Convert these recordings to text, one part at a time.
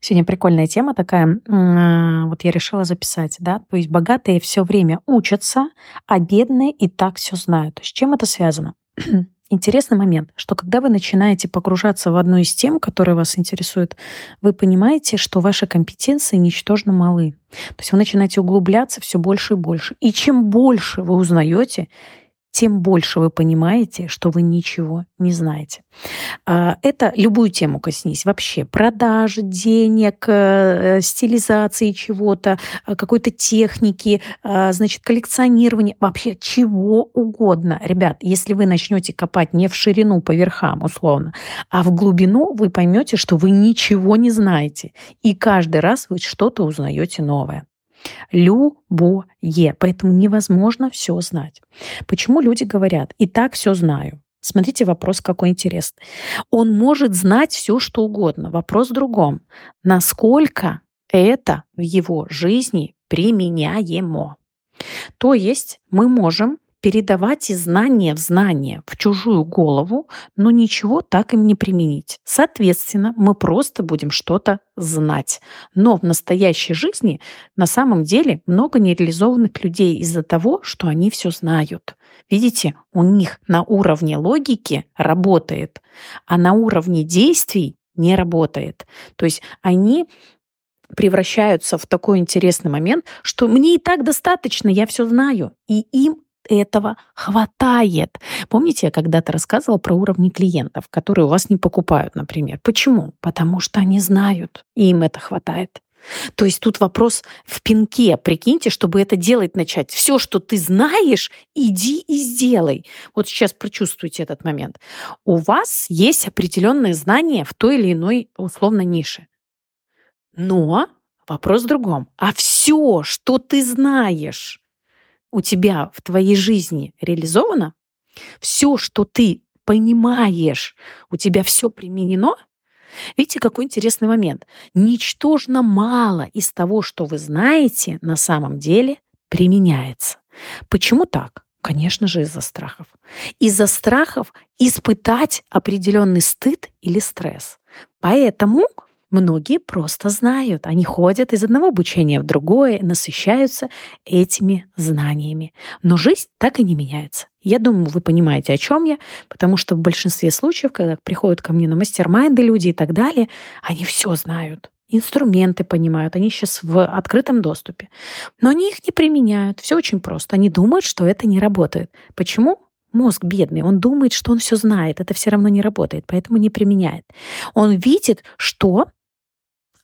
Сегодня прикольная тема такая. А, вот я решила записать, да. То есть богатые все время учатся, а бедные и так все знают. С чем это связано? Интересный момент, что когда вы начинаете погружаться в одну из тем, которые вас интересуют, вы понимаете, что ваши компетенции ничтожно малы. То есть вы начинаете углубляться все больше и больше. И чем больше вы узнаете, тем больше вы понимаете, что вы ничего не знаете. А, это любую тему коснись. Вообще продажи, денег, э, стилизации чего-то, э, какой-то техники, а, значит, коллекционирование, вообще чего угодно. Ребят, если вы начнете копать не в ширину по верхам, условно, а в глубину, вы поймете, что вы ничего не знаете. И каждый раз вы что-то узнаете новое. Любое. Поэтому невозможно все знать. Почему люди говорят, и так все знаю? Смотрите, вопрос какой интересный. Он может знать все, что угодно. Вопрос в другом. Насколько это в его жизни применяемо? То есть мы можем передавать из знания в знание в чужую голову, но ничего так им не применить. Соответственно, мы просто будем что-то знать. Но в настоящей жизни на самом деле много нереализованных людей из-за того, что они все знают. Видите, у них на уровне логики работает, а на уровне действий не работает. То есть они превращаются в такой интересный момент, что мне и так достаточно, я все знаю. И им этого хватает. Помните, я когда-то рассказывала про уровни клиентов, которые у вас не покупают, например. Почему? Потому что они знают, и им это хватает. То есть тут вопрос в пинке. Прикиньте, чтобы это делать начать. Все, что ты знаешь, иди и сделай. Вот сейчас прочувствуйте этот момент. У вас есть определенные знания в той или иной условно нише. Но вопрос в другом. А все, что ты знаешь, у тебя в твоей жизни реализовано, все, что ты понимаешь, у тебя все применено, Видите, какой интересный момент. Ничтожно мало из того, что вы знаете, на самом деле применяется. Почему так? Конечно же, из-за страхов. Из-за страхов испытать определенный стыд или стресс. Поэтому Многие просто знают, они ходят из одного обучения в другое, насыщаются этими знаниями. Но жизнь так и не меняется. Я думаю, вы понимаете, о чем я, потому что в большинстве случаев, когда приходят ко мне на мастер-майнды люди и так далее, они все знают инструменты понимают, они сейчас в открытом доступе. Но они их не применяют. Все очень просто. Они думают, что это не работает. Почему? Мозг бедный, он думает, что он все знает, это все равно не работает, поэтому не применяет. Он видит, что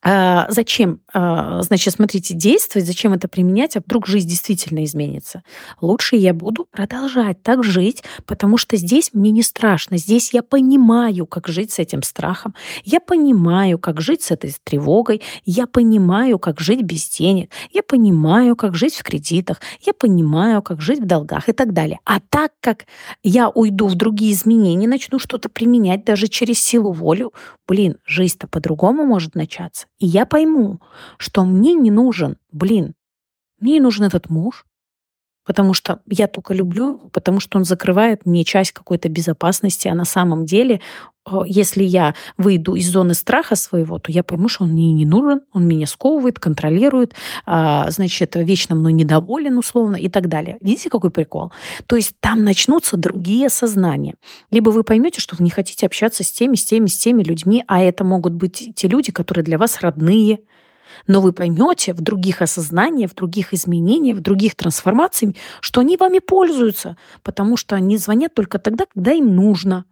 зачем, а, значит, смотрите, действовать, зачем это применять, а вдруг жизнь действительно изменится. Лучше я буду продолжать так жить, потому что здесь мне не страшно. Здесь я понимаю, как жить с этим страхом. Я понимаю, как жить с этой тревогой. Я понимаю, как жить без денег. Я понимаю, как жить в кредитах. Я понимаю, как жить в долгах и так далее. А так как я уйду в другие изменения, начну что-то применять даже через силу волю, блин, жизнь-то по-другому может начаться. И я пойму, что мне не нужен, блин, мне не нужен этот муж, потому что я только люблю, потому что он закрывает мне часть какой-то безопасности, а на самом деле, если я выйду из зоны страха своего, то я пойму, что он мне не нужен, он меня сковывает, контролирует, а, значит, вечно мной недоволен условно и так далее. Видите, какой прикол? То есть там начнутся другие сознания. Либо вы поймете, что вы не хотите общаться с теми, с теми, с теми людьми, а это могут быть те люди, которые для вас родные, но вы поймете в других осознаниях, в других изменениях, в других трансформациях, что они вами пользуются, потому что они звонят только тогда, когда им нужно.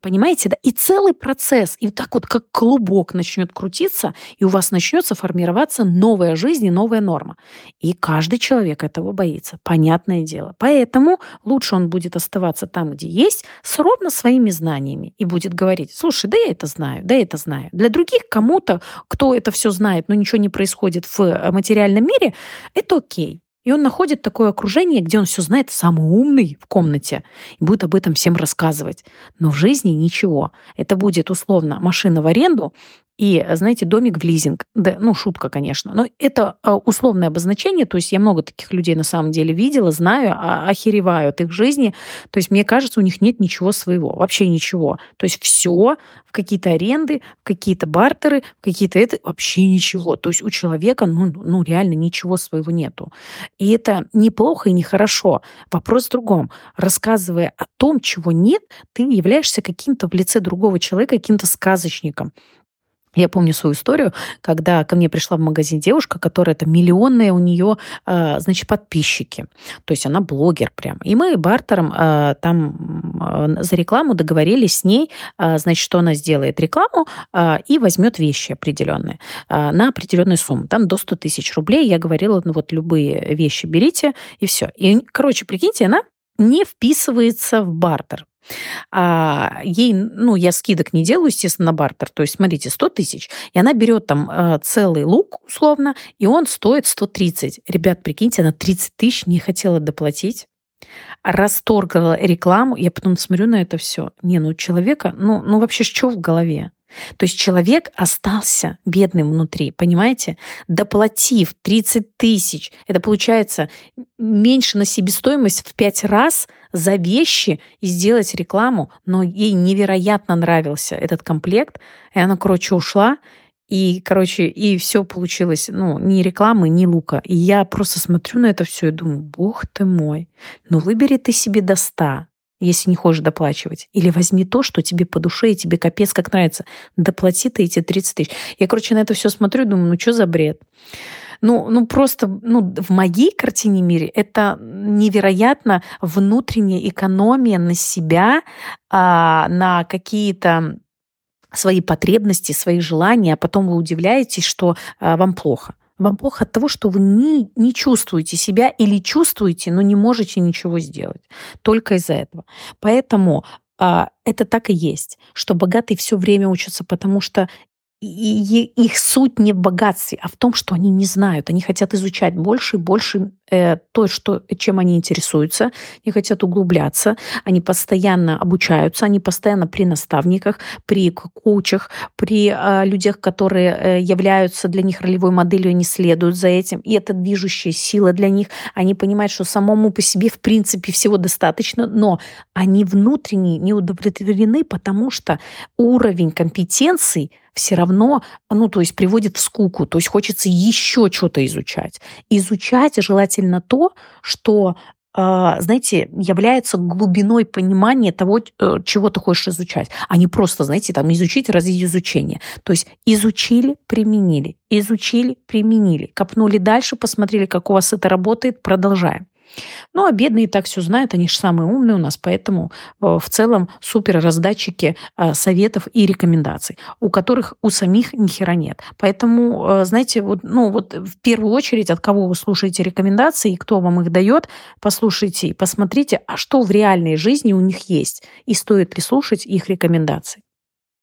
Понимаете, да? И целый процесс, и так вот как клубок начнет крутиться, и у вас начнется формироваться новая жизнь и новая норма. И каждый человек этого боится, понятное дело. Поэтому лучше он будет оставаться там, где есть, с ровно своими знаниями, и будет говорить, слушай, да я это знаю, да я это знаю. Для других кому-то, кто это все знает, но ничего не происходит в э, материальном мире, это окей. И он находит такое окружение, где он все знает, самый умный в комнате, и будет об этом всем рассказывать. Но в жизни ничего. Это будет условно машина в аренду, и, знаете, домик в лизинг. Да, ну, шутка, конечно. Но это а, условное обозначение. То есть я много таких людей на самом деле видела, знаю, а, охереваю от их жизни. То есть мне кажется, у них нет ничего своего. Вообще ничего. То есть все в какие-то аренды, в какие-то бартеры, в какие-то это вообще ничего. То есть у человека, ну, ну реально ничего своего нету. И это неплохо и нехорошо. Вопрос в другом. Рассказывая о том, чего нет, ты являешься каким-то в лице другого человека, каким-то сказочником. Я помню свою историю, когда ко мне пришла в магазин девушка, которая это миллионные у нее, а, значит, подписчики. То есть она блогер прям. И мы бартером а, там за рекламу договорились с ней, значит, что она сделает рекламу и возьмет вещи определенные на определенную сумму. Там до 100 тысяч рублей. Я говорила, ну вот любые вещи берите, и все. И, короче, прикиньте, она не вписывается в бартер. А, ей, ну, я скидок не делаю, естественно, на бартер. То есть, смотрите, 100 тысяч, и она берет там э, целый лук, условно, и он стоит 130. Ребят, прикиньте, она 30 тысяч не хотела доплатить расторгала рекламу, я потом смотрю на это все. Не, ну человека, ну, ну вообще что в голове? То есть человек остался бедным внутри, понимаете? Доплатив 30 тысяч, это получается меньше на себестоимость в 5 раз за вещи и сделать рекламу, но ей невероятно нравился этот комплект, и она, короче, ушла, и, короче, и все получилось, ну, ни рекламы, ни лука. И я просто смотрю на это все и думаю, бог ты мой, ну выбери ты себе до 100, если не хочешь доплачивать. Или возьми то, что тебе по душе, и тебе капец как нравится. Доплати ты эти 30 тысяч. Я, короче, на это все смотрю и думаю, ну что за бред? Ну, ну просто ну, в моей картине мире это невероятно внутренняя экономия на себя, а, на какие-то свои потребности, свои желания, а потом вы удивляетесь, что а, вам плохо. Вам плохо от того, что вы не, не чувствуете себя или чувствуете, но не можете ничего сделать. Только из-за этого. Поэтому а, это так и есть, что богатые все время учатся, потому что и их суть не в богатстве, а в том, что они не знают. Они хотят изучать больше и больше то, что, чем они интересуются, не хотят углубляться. Они постоянно обучаются, они постоянно при наставниках, при коучах, при э, людях, которые э, являются для них ролевой моделью, они следуют за этим. И это движущая сила для них. Они понимают, что самому по себе в принципе всего достаточно, но они внутренне не удовлетворены, потому что уровень компетенций все равно, ну, то есть приводит в скуку, то есть хочется еще что-то изучать. Изучать желательно то, что а, знаете, является глубиной понимания того, э, чего ты хочешь изучать, а не просто, знаете, там изучить ради изучения. То есть изучили, применили, изучили, применили, копнули дальше, посмотрели, как у вас это работает, продолжаем. Ну, а бедные так все знают, они же самые умные у нас, поэтому э, в целом супер раздатчики э, советов и рекомендаций, у которых у самих ни хера нет. Поэтому, э, знаете, вот, ну, вот в первую очередь, от кого вы слушаете рекомендации и кто вам их дает, послушайте и посмотрите, а что в реальной жизни у них есть, и стоит ли слушать их рекомендации.